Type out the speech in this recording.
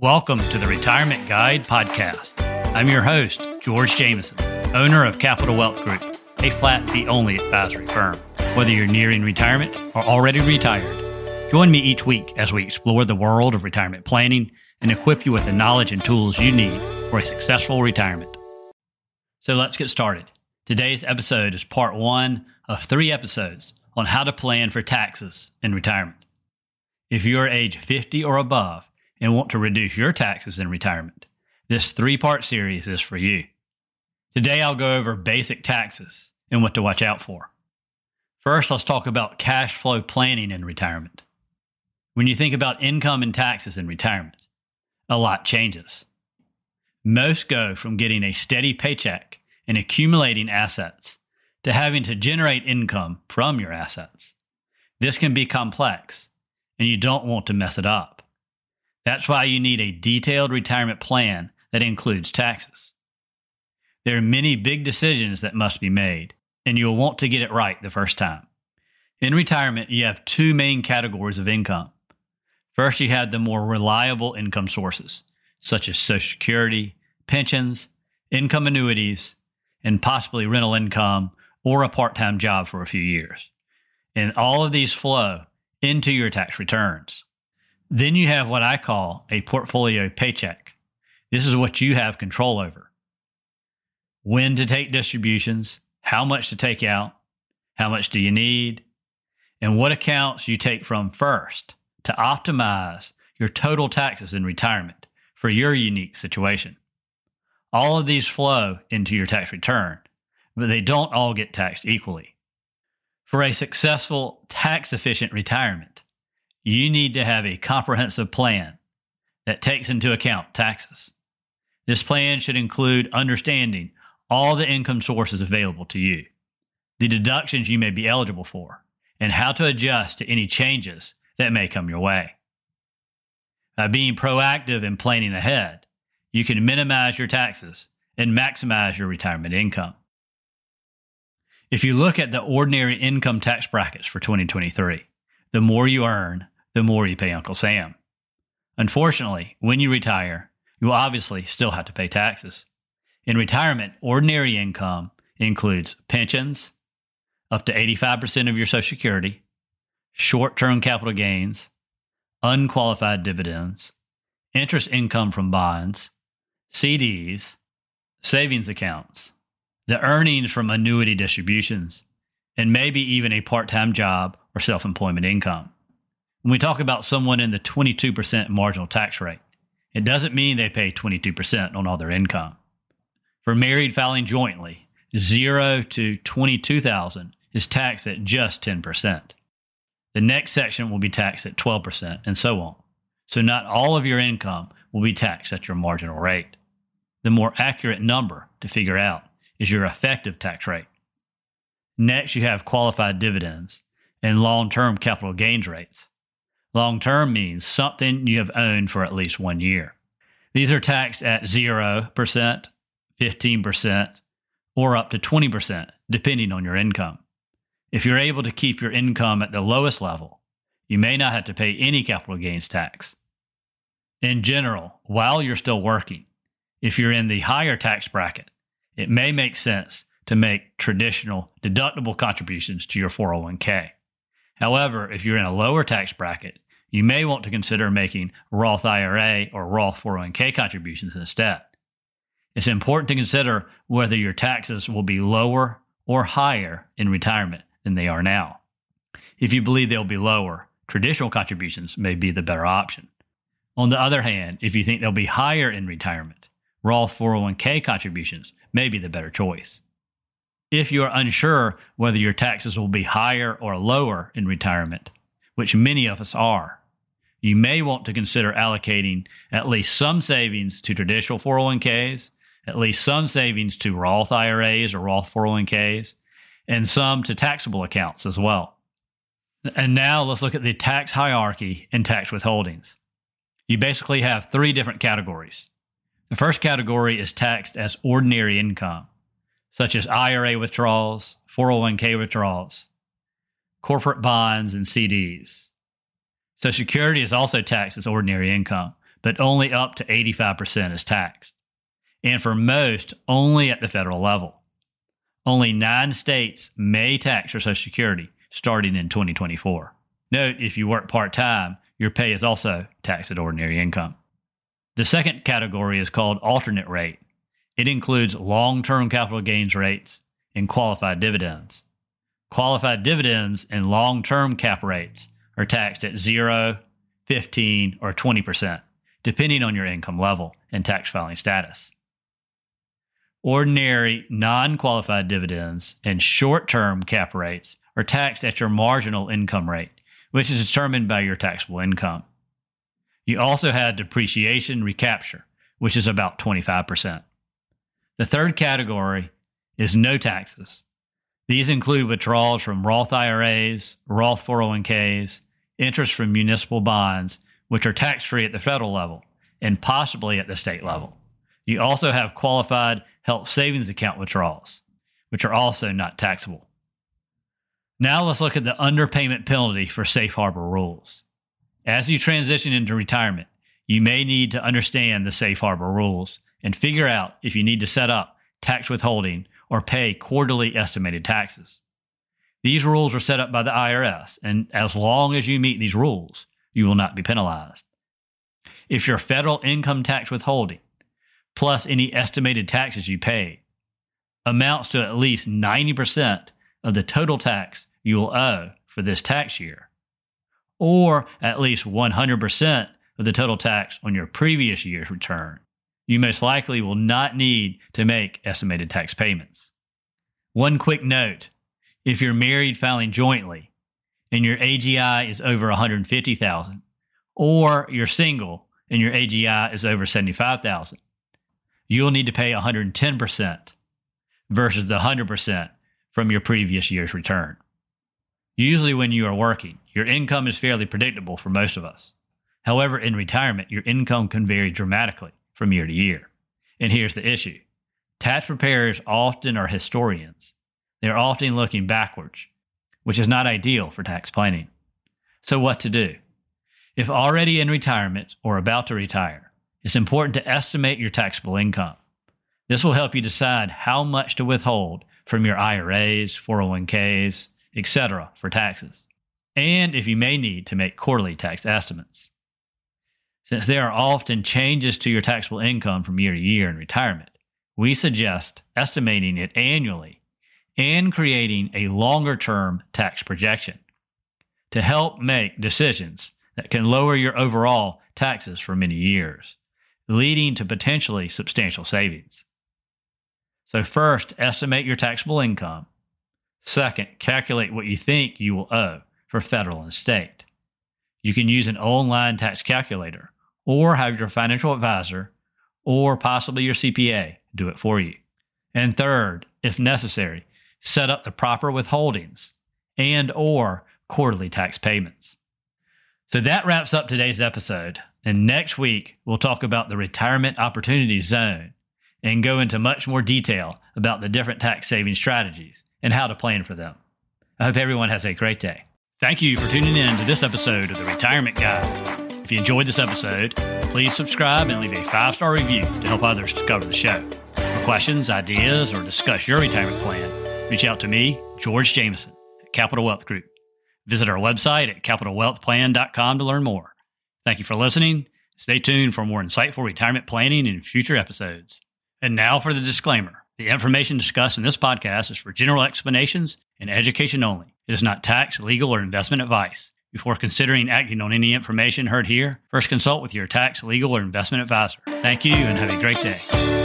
Welcome to the Retirement Guide Podcast. I'm your host, George Jameson, owner of Capital Wealth Group, a flat fee only advisory firm. Whether you're nearing retirement or already retired, join me each week as we explore the world of retirement planning and equip you with the knowledge and tools you need for a successful retirement. So let's get started. Today's episode is part one of three episodes on how to plan for taxes in retirement. If you're age 50 or above, and want to reduce your taxes in retirement, this three part series is for you. Today, I'll go over basic taxes and what to watch out for. First, let's talk about cash flow planning in retirement. When you think about income and taxes in retirement, a lot changes. Most go from getting a steady paycheck and accumulating assets to having to generate income from your assets. This can be complex, and you don't want to mess it up. That's why you need a detailed retirement plan that includes taxes. There are many big decisions that must be made, and you'll want to get it right the first time. In retirement, you have two main categories of income. First, you have the more reliable income sources, such as Social Security, pensions, income annuities, and possibly rental income or a part time job for a few years. And all of these flow into your tax returns. Then you have what I call a portfolio paycheck. This is what you have control over. When to take distributions, how much to take out, how much do you need, and what accounts you take from first to optimize your total taxes in retirement for your unique situation. All of these flow into your tax return, but they don't all get taxed equally. For a successful tax efficient retirement, you need to have a comprehensive plan that takes into account taxes. This plan should include understanding all the income sources available to you, the deductions you may be eligible for, and how to adjust to any changes that may come your way. By being proactive and planning ahead, you can minimize your taxes and maximize your retirement income. If you look at the ordinary income tax brackets for 2023, the more you earn, the more you pay Uncle Sam. Unfortunately, when you retire, you will obviously still have to pay taxes. In retirement, ordinary income includes pensions, up to 85% of your Social Security, short term capital gains, unqualified dividends, interest income from bonds, CDs, savings accounts, the earnings from annuity distributions, and maybe even a part time job or self employment income. When we talk about someone in the 22% marginal tax rate, it doesn't mean they pay 22% on all their income. For married filing jointly, 0 to 22,000 is taxed at just 10%. The next section will be taxed at 12% and so on. So not all of your income will be taxed at your marginal rate. The more accurate number to figure out is your effective tax rate. Next, you have qualified dividends and long term capital gains rates. Long term means something you have owned for at least one year. These are taxed at 0%, 15%, or up to 20%, depending on your income. If you're able to keep your income at the lowest level, you may not have to pay any capital gains tax. In general, while you're still working, if you're in the higher tax bracket, it may make sense to make traditional deductible contributions to your 401k. However, if you're in a lower tax bracket, you may want to consider making Roth IRA or Roth 401k contributions instead. It's important to consider whether your taxes will be lower or higher in retirement than they are now. If you believe they'll be lower, traditional contributions may be the better option. On the other hand, if you think they'll be higher in retirement, Roth 401k contributions may be the better choice. If you are unsure whether your taxes will be higher or lower in retirement, which many of us are, you may want to consider allocating at least some savings to traditional 401ks, at least some savings to Roth IRAs or Roth 401ks, and some to taxable accounts as well. And now let's look at the tax hierarchy in tax withholdings. You basically have three different categories. The first category is taxed as ordinary income, such as IRA withdrawals, 401k withdrawals, corporate bonds, and CDs. Social Security is also taxed as ordinary income, but only up to 85% is taxed. And for most, only at the federal level. Only nine states may tax your Social Security starting in 2024. Note if you work part time, your pay is also taxed at ordinary income. The second category is called alternate rate. It includes long term capital gains rates and qualified dividends. Qualified dividends and long term cap rates are taxed at 0, 15, or 20%, depending on your income level and tax filing status. Ordinary non qualified dividends and short term cap rates are taxed at your marginal income rate, which is determined by your taxable income. You also have depreciation recapture, which is about 25%. The third category is no taxes. These include withdrawals from Roth IRAs, Roth 401ks, interest from municipal bonds, which are tax free at the federal level and possibly at the state level. You also have qualified health savings account withdrawals, which are also not taxable. Now let's look at the underpayment penalty for safe harbor rules. As you transition into retirement, you may need to understand the safe harbor rules and figure out if you need to set up tax withholding or pay quarterly estimated taxes. These rules are set up by the IRS, and as long as you meet these rules, you will not be penalized. If your federal income tax withholding, plus any estimated taxes you pay, amounts to at least 90% of the total tax you will owe for this tax year, or at least 100% of the total tax on your previous year's return, you most likely will not need to make estimated tax payments. One quick note if you're married filing jointly and your AGI is over 150,000 or you're single and your AGI is over 75,000, you'll need to pay 110% versus the 100% from your previous year's return. Usually, when you are working, your income is fairly predictable for most of us. However, in retirement, your income can vary dramatically from year to year. And here's the issue tax preparers often are historians. They're often looking backwards, which is not ideal for tax planning. So, what to do? If already in retirement or about to retire, it's important to estimate your taxable income. This will help you decide how much to withhold from your IRAs, 401ks, etc., for taxes, and if you may need to make quarterly tax estimates. Since there are often changes to your taxable income from year to year in retirement, we suggest estimating it annually and creating a longer term tax projection to help make decisions that can lower your overall taxes for many years, leading to potentially substantial savings. So, first, estimate your taxable income Second, calculate what you think you will owe for federal and state. You can use an online tax calculator or have your financial advisor or possibly your CPA do it for you. And third, if necessary, set up the proper withholdings and or quarterly tax payments. So that wraps up today's episode. And next week, we'll talk about the retirement opportunity zone and go into much more detail about the different tax saving strategies and how to plan for them. I hope everyone has a great day. Thank you for tuning in to this episode of the Retirement Guide. If you enjoyed this episode, please subscribe and leave a five star review to help others discover the show. For questions, ideas, or discuss your retirement plan, reach out to me, George Jameson, at Capital Wealth Group. Visit our website at capitalwealthplan.com to learn more. Thank you for listening. Stay tuned for more insightful retirement planning in future episodes. And now for the disclaimer. The information discussed in this podcast is for general explanations and education only. It is not tax, legal, or investment advice. Before considering acting on any information heard here, first consult with your tax, legal, or investment advisor. Thank you and have a great day.